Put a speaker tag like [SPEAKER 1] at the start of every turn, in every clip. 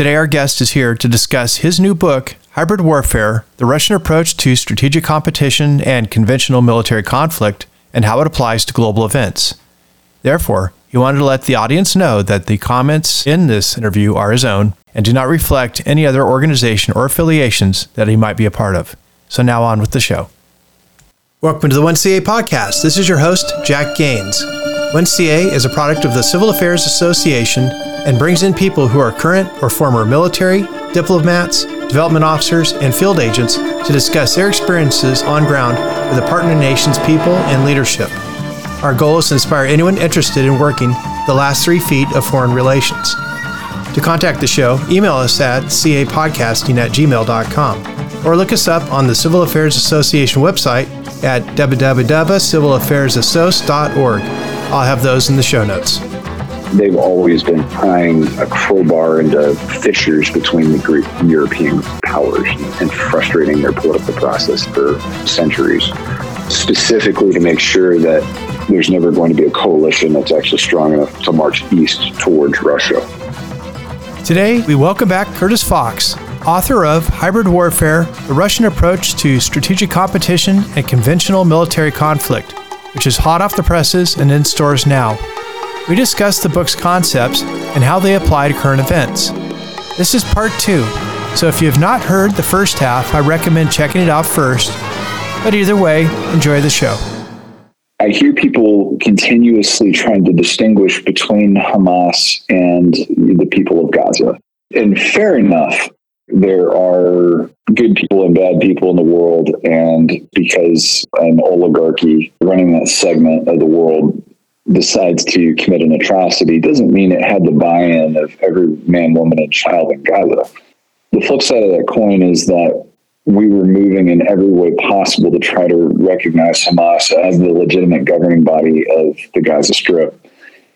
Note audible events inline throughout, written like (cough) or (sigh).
[SPEAKER 1] Today, our guest is here to discuss his new book, Hybrid Warfare The Russian Approach to Strategic Competition and Conventional Military Conflict, and how it applies to global events. Therefore, he wanted to let the audience know that the comments in this interview are his own and do not reflect any other organization or affiliations that he might be a part of. So now on with the show. Welcome to the 1CA podcast. This is your host, Jack Gaines. 1CA is a product of the Civil Affairs Association and brings in people who are current or former military, diplomats, development officers, and field agents to discuss their experiences on ground with the partner nations' people and leadership. Our goal is to inspire anyone interested in working the last three feet of foreign relations. To contact the show, email us at capodcasting at gmail.com or look us up on the Civil Affairs Association website at www.civilaffairsassoc.org. I'll have those in the show notes.
[SPEAKER 2] They've always been prying a crowbar into fissures between the Greek European powers and frustrating their political process for centuries, specifically to make sure that there's never going to be a coalition that's actually strong enough to march east towards Russia.
[SPEAKER 1] Today, we welcome back Curtis Fox, author of Hybrid Warfare The Russian Approach to Strategic Competition and Conventional Military Conflict, which is hot off the presses and in stores now. We discuss the book's concepts and how they apply to current events. This is part two, so if you have not heard the first half, I recommend checking it out first. But either way, enjoy the show.
[SPEAKER 2] I hear people continuously trying to distinguish between Hamas and the people of Gaza. And fair enough, there are good people and bad people in the world. And because an oligarchy running that segment of the world decides to commit an atrocity doesn't mean it had the buy in of every man, woman, and child in Gaza. The flip side of that coin is that we were moving in every way possible to try to recognize Hamas as the legitimate governing body of the Gaza Strip.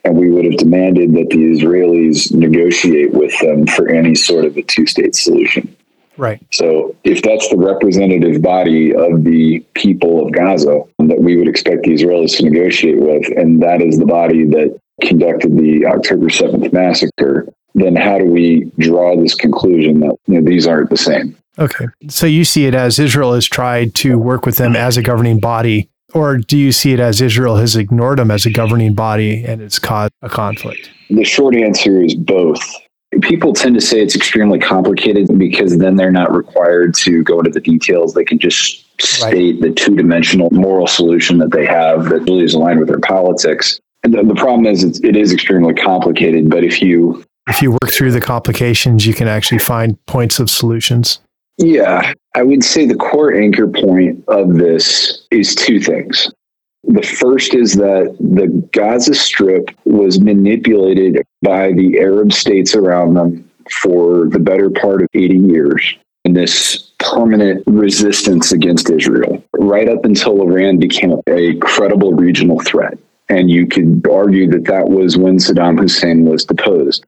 [SPEAKER 2] And we would have demanded that the Israelis negotiate with them for any sort of a two state solution.
[SPEAKER 1] Right.
[SPEAKER 2] So, if that's the representative body of the people of Gaza that we would expect the Israelis to negotiate with, and that is the body that conducted the October 7th massacre, then how do we draw this conclusion that you know, these aren't the same?
[SPEAKER 1] Okay. So you see it as Israel has tried to work with them as a governing body, or do you see it as Israel has ignored them as a governing body and it's caused a conflict?
[SPEAKER 2] The short answer is both. People tend to say it's extremely complicated because then they're not required to go into the details. They can just state right. the two dimensional moral solution that they have that really is aligned with their politics. And the, the problem is it's, it is extremely complicated, but if you
[SPEAKER 1] if you work through the complications, you can actually find points of solutions.
[SPEAKER 2] Yeah, I would say the core anchor point of this is two things. The first is that the Gaza Strip was manipulated by the Arab states around them for the better part of 80 years in this permanent resistance against Israel, right up until Iran became a credible regional threat. And you could argue that that was when Saddam Hussein was deposed.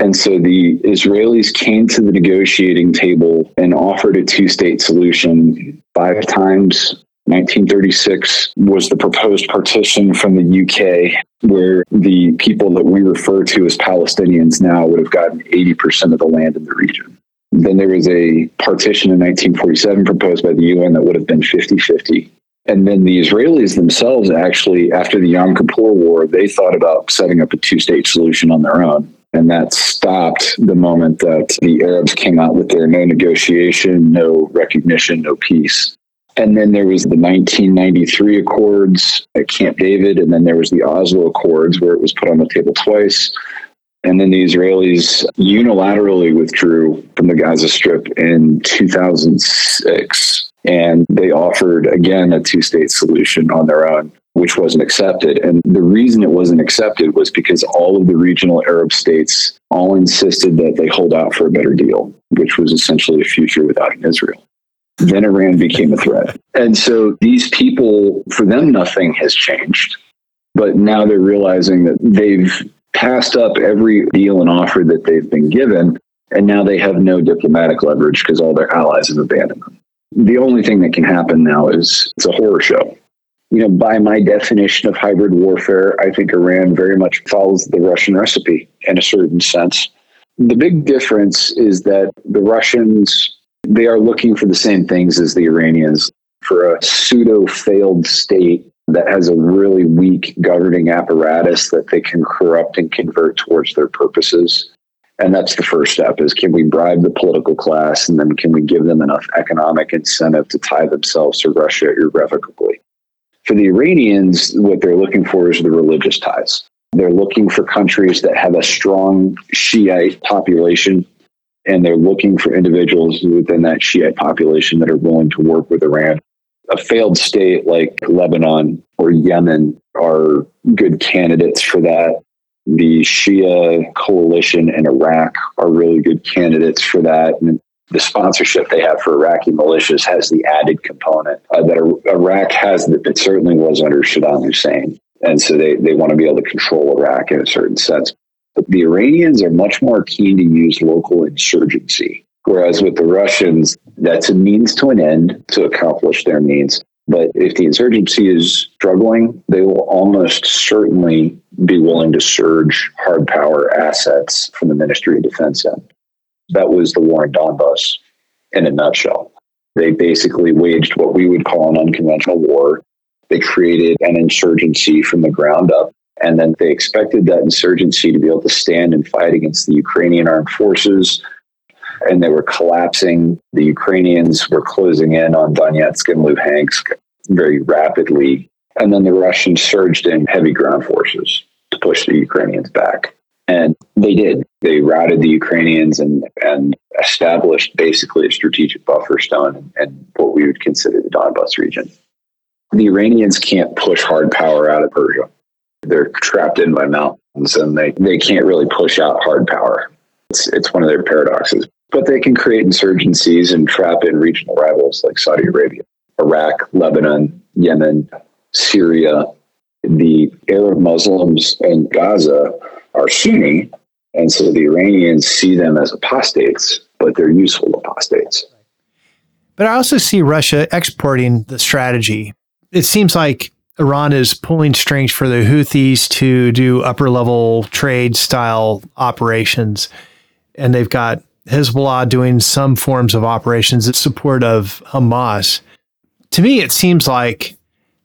[SPEAKER 2] And so the Israelis came to the negotiating table and offered a two state solution five times. 1936 was the proposed partition from the UK, where the people that we refer to as Palestinians now would have gotten 80% of the land in the region. Then there was a partition in 1947 proposed by the UN that would have been 50 50. And then the Israelis themselves, actually, after the Yom Kippur War, they thought about setting up a two state solution on their own. And that stopped the moment that the Arabs came out with their no negotiation, no recognition, no peace. And then there was the 1993 Accords at Camp David, and then there was the Oslo Accords, where it was put on the table twice. And then the Israelis unilaterally withdrew from the Gaza Strip in 2006. And they offered, again, a two state solution on their own which wasn't accepted. And the reason it wasn't accepted was because all of the regional Arab states all insisted that they hold out for a better deal, which was essentially a future without an Israel. Then Iran became a threat. And so these people, for them, nothing has changed. But now they're realizing that they've passed up every deal and offer that they've been given. And now they have no diplomatic leverage because all their allies have abandoned them. The only thing that can happen now is it's a horror show you know, by my definition of hybrid warfare, I think Iran very much follows the Russian recipe in a certain sense. The big difference is that the Russians, they are looking for the same things as the Iranians for a pseudo failed state that has a really weak governing apparatus that they can corrupt and convert towards their purposes. And that's the first step is can we bribe the political class and then can we give them enough economic incentive to tie themselves to Russia irrevocably? For the Iranians, what they're looking for is the religious ties. They're looking for countries that have a strong Shiite population, and they're looking for individuals within that Shiite population that are willing to work with Iran. A failed state like Lebanon or Yemen are good candidates for that. The Shia coalition in Iraq are really good candidates for that. And the sponsorship they have for Iraqi militias has the added component uh, that Iraq has that it certainly was under Saddam Hussein. And so they, they want to be able to control Iraq in a certain sense. But the Iranians are much more keen to use local insurgency. Whereas with the Russians, that's a means to an end to accomplish their means. But if the insurgency is struggling, they will almost certainly be willing to surge hard power assets from the Ministry of Defense in. That was the war in Donbass in a nutshell. They basically waged what we would call an unconventional war they created an insurgency from the ground up. And then they expected that insurgency to be able to stand and fight against the Ukrainian armed forces. And they were collapsing. The Ukrainians were closing in on Donetsk and Luhansk very rapidly. And then the Russians surged in heavy ground forces to push the Ukrainians back. And they did. They routed the Ukrainians and, and established basically a strategic buffer zone and what we would consider the Donbass region the Iranians can't push hard power out of Persia. They're trapped in by mountains and they, they can't really push out hard power. It's, it's one of their paradoxes. But they can create insurgencies and trap in regional rivals like Saudi Arabia, Iraq, Lebanon, Yemen, Syria. The Arab Muslims in Gaza are Sunni, and so the Iranians see them as apostates, but they're useful apostates.
[SPEAKER 1] But I also see Russia exporting the strategy it seems like Iran is pulling strings for the Houthis to do upper level trade style operations. And they've got Hezbollah doing some forms of operations in support of Hamas. To me, it seems like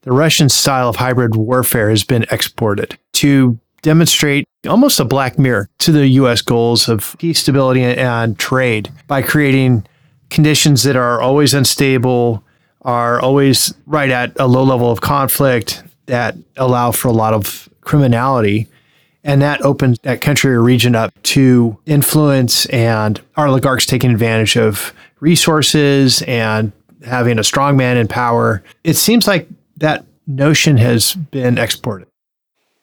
[SPEAKER 1] the Russian style of hybrid warfare has been exported to demonstrate almost a black mirror to the U.S. goals of peace, stability, and trade by creating conditions that are always unstable, are always right at a low level of conflict that allow for a lot of criminality. And that opens that country or region up to influence and oligarchs taking advantage of resources and having a strong man in power. It seems like that notion has been exported.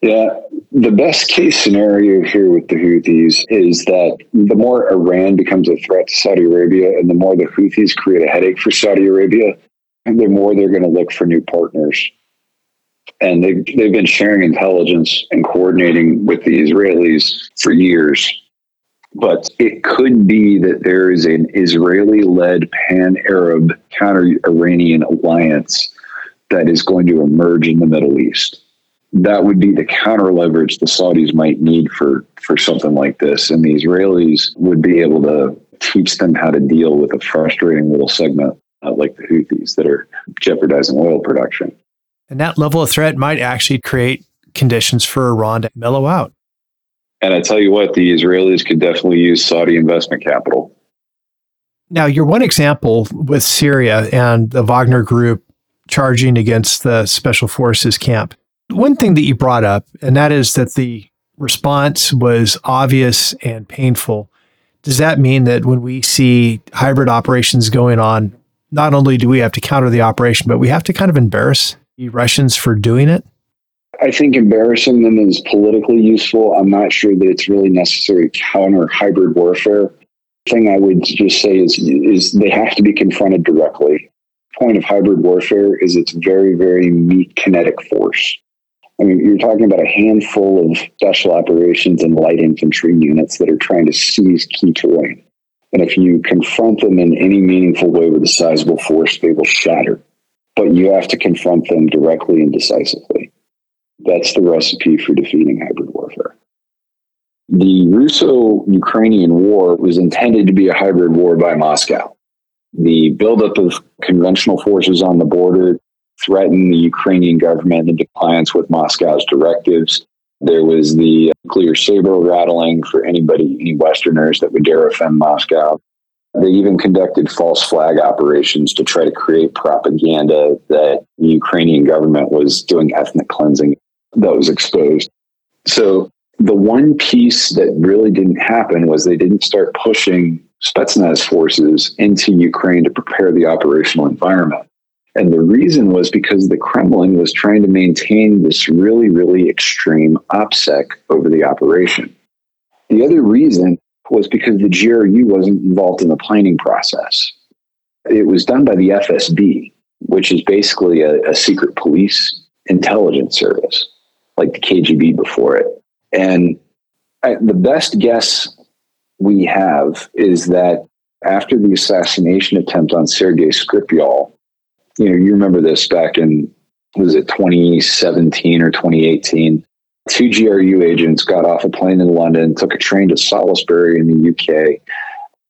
[SPEAKER 2] Yeah, the best case scenario here with the Houthis is that the more Iran becomes a threat to Saudi Arabia and the more the Houthis create a headache for Saudi Arabia, the more they're going to look for new partners. And they've, they've been sharing intelligence and coordinating with the Israelis for years. But it could be that there is an Israeli led pan Arab counter Iranian alliance that is going to emerge in the Middle East. That would be the counter leverage the Saudis might need for, for something like this. And the Israelis would be able to teach them how to deal with a frustrating little segment uh, like the Houthis that are jeopardizing oil production.
[SPEAKER 1] And that level of threat might actually create conditions for Iran to mellow out.
[SPEAKER 2] And I tell you what, the Israelis could definitely use Saudi investment capital.
[SPEAKER 1] Now, you're one example with Syria and the Wagner group charging against the special forces camp. One thing that you brought up, and that is that the response was obvious and painful. Does that mean that when we see hybrid operations going on not only do we have to counter the operation, but we have to kind of embarrass the Russians for doing it?
[SPEAKER 2] I think embarrassing them is politically useful. I'm not sure that it's really necessary to counter hybrid warfare. Thing I would just say is is they have to be confronted directly. Point of hybrid warfare is it's very very meek kinetic force. I mean, you're talking about a handful of special operations and light infantry units that are trying to seize key terrain. And if you confront them in any meaningful way with a sizable force, they will shatter. But you have to confront them directly and decisively. That's the recipe for defeating hybrid warfare. The Russo Ukrainian war was intended to be a hybrid war by Moscow. The buildup of conventional forces on the border threatened the Ukrainian government in compliance with Moscow's directives. There was the clear saber rattling for anybody, any Westerners that would dare offend Moscow. They even conducted false flag operations to try to create propaganda that the Ukrainian government was doing ethnic cleansing that was exposed. So the one piece that really didn't happen was they didn't start pushing Spetsnaz forces into Ukraine to prepare the operational environment. And the reason was because the Kremlin was trying to maintain this really, really extreme OPSEC over the operation. The other reason was because the GRU wasn't involved in the planning process. It was done by the FSB, which is basically a, a secret police intelligence service, like the KGB before it. And I, the best guess we have is that after the assassination attempt on Sergei Skripal, you know, you remember this back in was it 2017 or 2018? two GRU agents got off a plane in London, took a train to Salisbury in the UK.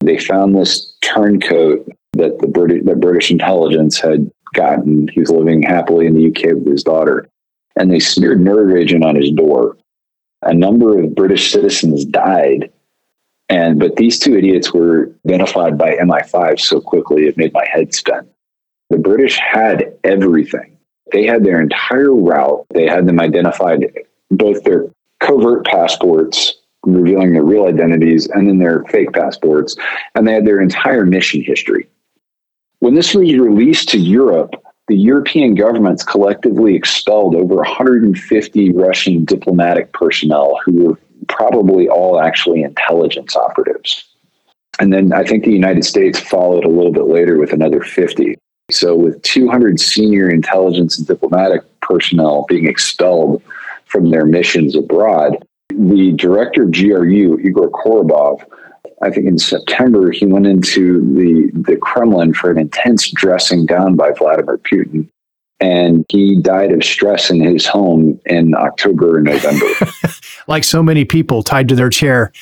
[SPEAKER 2] They found this turncoat that the British, that British intelligence had gotten. He was living happily in the UK with his daughter, and they smeared nerve agent on his door. A number of British citizens died, and but these two idiots were identified by MI5 so quickly it made my head spin. The British had everything. They had their entire route. They had them identified both their covert passports revealing their real identities and then their fake passports, and they had their entire mission history. When this was released to Europe, the European governments collectively expelled over 150 Russian diplomatic personnel who were probably all actually intelligence operatives. And then I think the United States followed a little bit later with another 50. So, with 200 senior intelligence and diplomatic personnel being expelled from their missions abroad. The director of GRU, Igor Korobov, I think in September, he went into the, the Kremlin for an intense dressing down by Vladimir Putin. And he died of stress in his home in October or November. (laughs)
[SPEAKER 1] like so many people tied to their chair.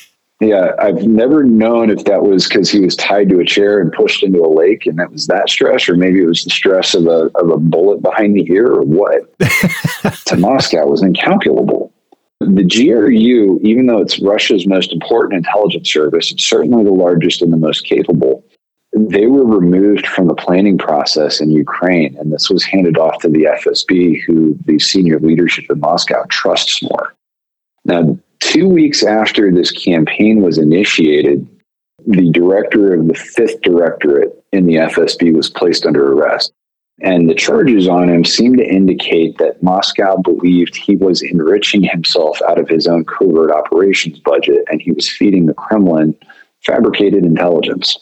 [SPEAKER 2] Yeah, I've never known if that was because he was tied to a chair and pushed into a lake, and that was that stress, or maybe it was the stress of a of a bullet behind the ear, or what. (laughs) to Moscow was incalculable. The GRU, even though it's Russia's most important intelligence service, it's certainly the largest and the most capable. They were removed from the planning process in Ukraine, and this was handed off to the FSB, who the senior leadership in Moscow trusts more. Now, Two weeks after this campaign was initiated, the director of the fifth directorate in the FSB was placed under arrest. And the charges on him seemed to indicate that Moscow believed he was enriching himself out of his own covert operations budget and he was feeding the Kremlin fabricated intelligence.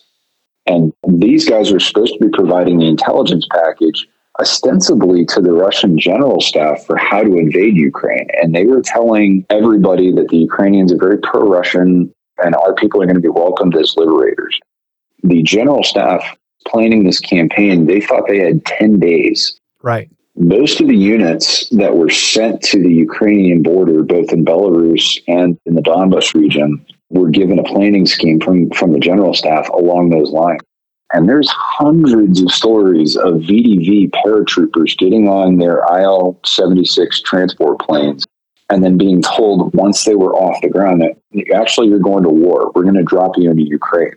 [SPEAKER 2] And these guys were supposed to be providing the intelligence package ostensibly to the Russian general staff for how to invade Ukraine. And they were telling everybody that the Ukrainians are very pro Russian and our people are going to be welcomed as liberators. The general staff planning this campaign, they thought they had 10 days.
[SPEAKER 1] Right.
[SPEAKER 2] Most of the units that were sent to the Ukrainian border, both in Belarus and in the Donbas region, were given a planning scheme from, from the general staff along those lines. And there's hundreds of stories of VDV paratroopers getting on their IL 76 transport planes and then being told once they were off the ground that actually you're going to war. We're going to drop you into Ukraine.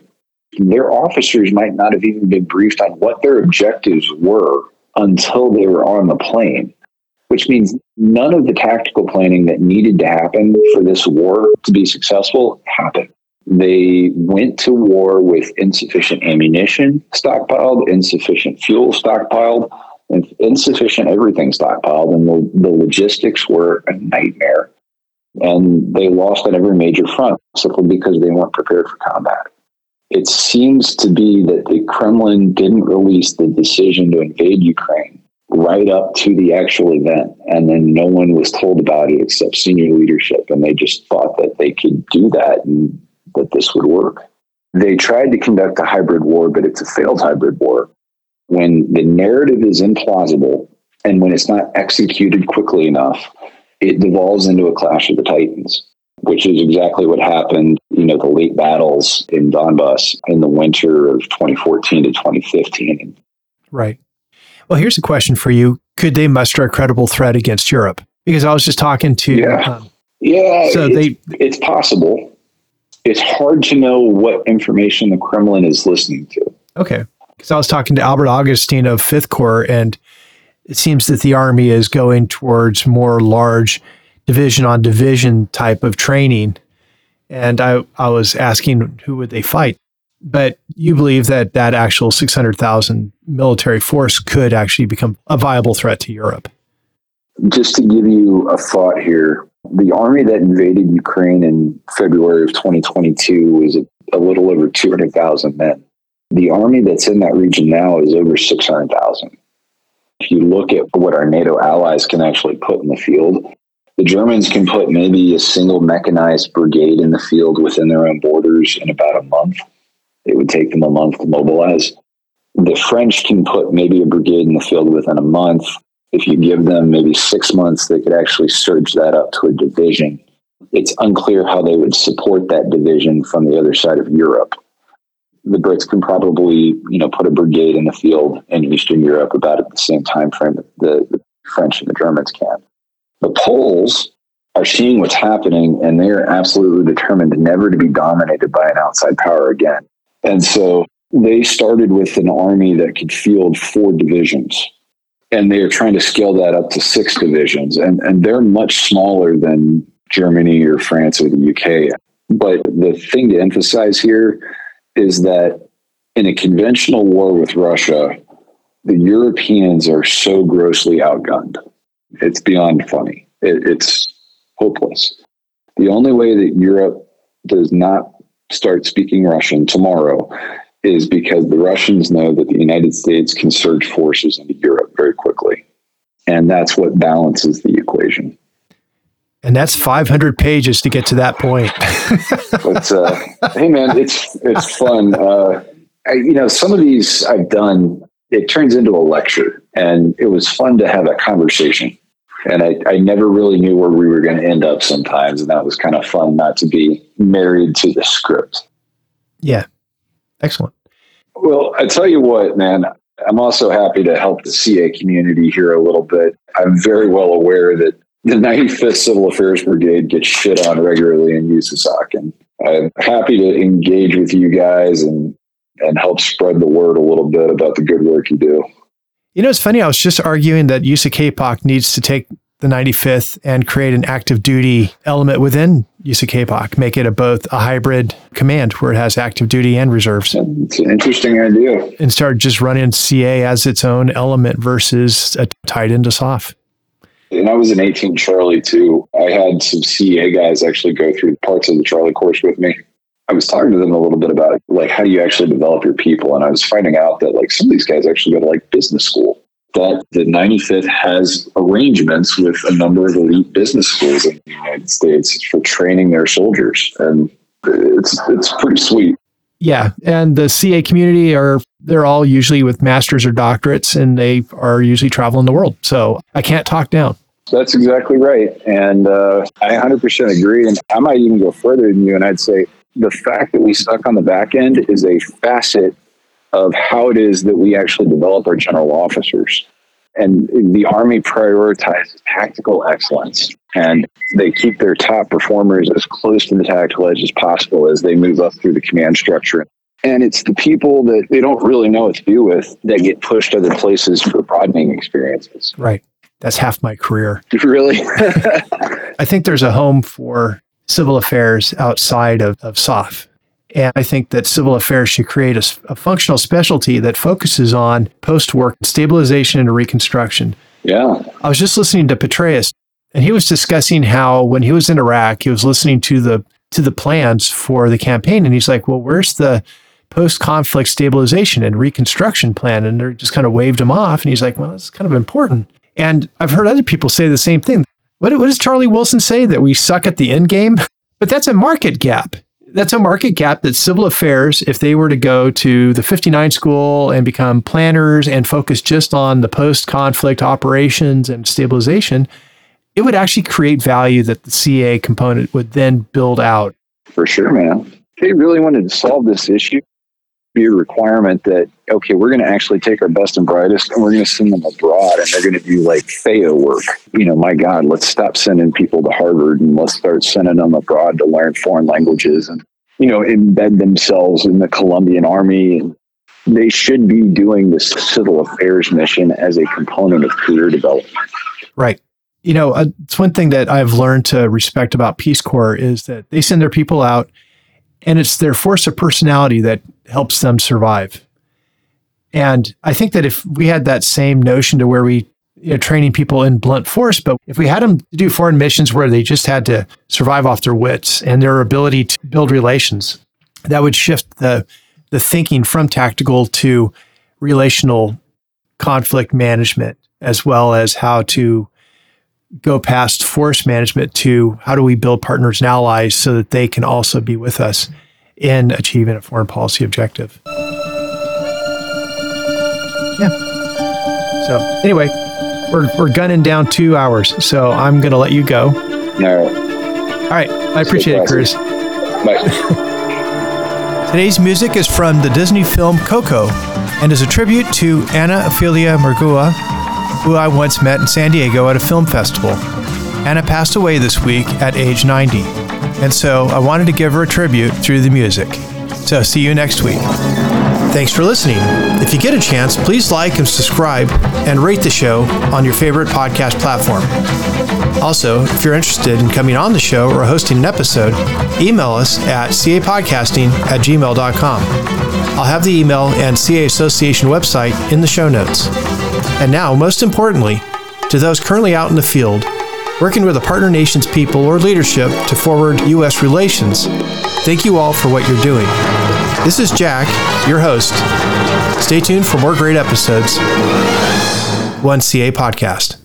[SPEAKER 2] Their officers might not have even been briefed on what their objectives were until they were on the plane, which means none of the tactical planning that needed to happen for this war to be successful happened. They went to war with insufficient ammunition stockpiled, insufficient fuel stockpiled, and insufficient everything stockpiled. And the, the logistics were a nightmare. And they lost on every major front simply because they weren't prepared for combat. It seems to be that the Kremlin didn't release the decision to invade Ukraine right up to the actual event. And then no one was told about it except senior leadership. And they just thought that they could do that and that this would work. They tried to conduct a hybrid war, but it's a failed hybrid war. When the narrative is implausible and when it's not executed quickly enough, it devolves into a clash of the titans. which is exactly what happened, you know, the late battles in Donbass in the winter of 2014 to 2015.
[SPEAKER 1] Right. Well, here's a question for you. Could they muster a credible threat against Europe? Because I was just talking to.
[SPEAKER 2] Yeah. Um, yeah. So it's, they. It's possible. It's hard to know what information the Kremlin is listening to.
[SPEAKER 1] Okay. Because I was talking to Albert Augustine of Fifth Corps, and it seems that the Army is going towards more large division on division type of training. And I, I was asking who would they fight? But you believe that that actual 600,000 military force could actually become a viable threat to Europe.
[SPEAKER 2] Just to give you a thought here, the army that invaded Ukraine in February of 2022 was a, little over 200,000 men. The army that's in that region now is over 600,000. If you look at what our NATO allies can actually put in the field, the Germans can put maybe a single mechanized brigade in the field within their own borders in about a month. It would take them a month to mobilize. The French can put maybe a brigade in the field within a month. If you give them maybe six months, they could actually surge that up to a division. It's unclear how they would support that division from the other side of Europe. The Brits can probably, you know, put a brigade in the field in Eastern Europe about at the same time frame that the, the French and the Germans can. The Poles are seeing what's happening and they are absolutely determined never to be dominated by an outside power again. And so they started with an army that could field four divisions. And they are trying to scale that up to six divisions. And, and they're much smaller than Germany or France or the UK. But the thing to emphasize here is that in a conventional war with Russia, the Europeans are so grossly outgunned it's beyond funny. It, it's hopeless. The only way that Europe does not start speaking Russian tomorrow is because the Russians know that the United States can surge forces into Europe very quickly. And that's what balances the equation.
[SPEAKER 1] And that's 500 pages to get to that point.
[SPEAKER 2] but uh, hey, man, it's it's fun. Uh, I, you know, some of these I've done. It turns into a lecture, and it was fun to have a conversation and I, I never really knew where we were going to end up sometimes and that was kind of fun not to be married to the script
[SPEAKER 1] yeah excellent
[SPEAKER 2] well i tell you what man i'm also happy to help the ca community here a little bit i'm very well aware that the 95th civil affairs brigade gets shit on regularly in usasoc and i'm happy to engage with you guys and and help spread the word a little bit about the good work you do
[SPEAKER 1] you know, it's funny. I was just arguing that USACAPOC needs to take the 95th and create an active duty element within USACAPOC, make it a both a hybrid command where it has active duty and reserves.
[SPEAKER 2] It's an interesting idea.
[SPEAKER 1] And start just running CA as its own element versus a tied into SOF.
[SPEAKER 2] And I was in 18 Charlie too. I had some CA guys actually go through parts of the Charlie course with me. I was talking to them a little bit about like how do you actually develop your people, and I was finding out that like some of these guys actually go to like business school. That the 95th has arrangements with a number of elite business schools in the United States for training their soldiers, and it's it's pretty sweet.
[SPEAKER 1] Yeah, and the CA community are they're all usually with masters or doctorates, and they are usually traveling the world. So I can't talk down.
[SPEAKER 2] That's exactly right, and uh, I 100% agree. And I might even go further than you, and I'd say the fact that we stuck on the back end is a facet of how it is that we actually develop our general officers. And the Army prioritizes tactical excellence and they keep their top performers as close to the tactical edge as possible as they move up through the command structure. And it's the people that they don't really know what to do with that get pushed other places for broadening experiences.
[SPEAKER 1] Right. That's half my career. (laughs)
[SPEAKER 2] Really? (laughs)
[SPEAKER 1] I think there's a home for civil affairs outside of, of SOF. And I think that civil affairs should create a, a functional specialty that focuses on post work stabilization and reconstruction.
[SPEAKER 2] Yeah.
[SPEAKER 1] I was just listening to Petraeus, and he was discussing how when he was in Iraq, he was listening to the to the plans for the campaign, and he's like, "Well, where's the post conflict stabilization and reconstruction plan?" And they just kind of waved him off, and he's like, "Well, it's kind of important." And I've heard other people say the same thing. What, what does Charlie Wilson say? That we suck at the end game? (laughs) But that's a market gap. That's a market gap that civil affairs, if they were to go to the 59 school and become planners and focus just on the post conflict operations and stabilization, it would actually create value that the CA component would then build out.
[SPEAKER 2] For sure, man. They really wanted to solve this issue, be a requirement that okay, we're going to actually take our best and brightest and we're going to send them abroad and they're going to do like FAO work. You know, my God, let's stop sending people to Harvard and let's start sending them abroad to learn foreign languages and you know embed themselves in the Colombian army and they should be doing this civil affairs mission as a component of career development.
[SPEAKER 1] Right. You know, uh, it's one thing that I've learned to respect about Peace Corps is that they send their people out and it's their force of personality that helps them survive. And I think that if we had that same notion to where we you know, training people in blunt force, but if we had them do foreign missions where they just had to survive off their wits and their ability to build relations, that would shift the the thinking from tactical to relational conflict management, as well as how to go past force management to how do we build partners and allies so that they can also be with us in achieving a foreign policy objective. Yeah. So anyway, we're, we're gunning down two hours, so I'm going to let you go.
[SPEAKER 2] All right.
[SPEAKER 1] All right. I appreciate it, Curtis.
[SPEAKER 2] Bye.
[SPEAKER 1] Today's music is from the Disney film Coco and is a tribute to Ana Ofelia Murguia, who I once met in San Diego at a film festival. Ana passed away this week at age 90, and so I wanted to give her a tribute through the music. So see you next week. Thanks for listening. If you get a chance, please like and subscribe and rate the show on your favorite podcast platform. Also, if you're interested in coming on the show or hosting an episode, email us at capodcasting at gmail.com. I'll have the email and CA Association website in the show notes. And now, most importantly, to those currently out in the field, working with a partner nation's people or leadership to forward U.S. relations, thank you all for what you're doing. This is Jack, your host. Stay tuned for more great episodes. One CA Podcast.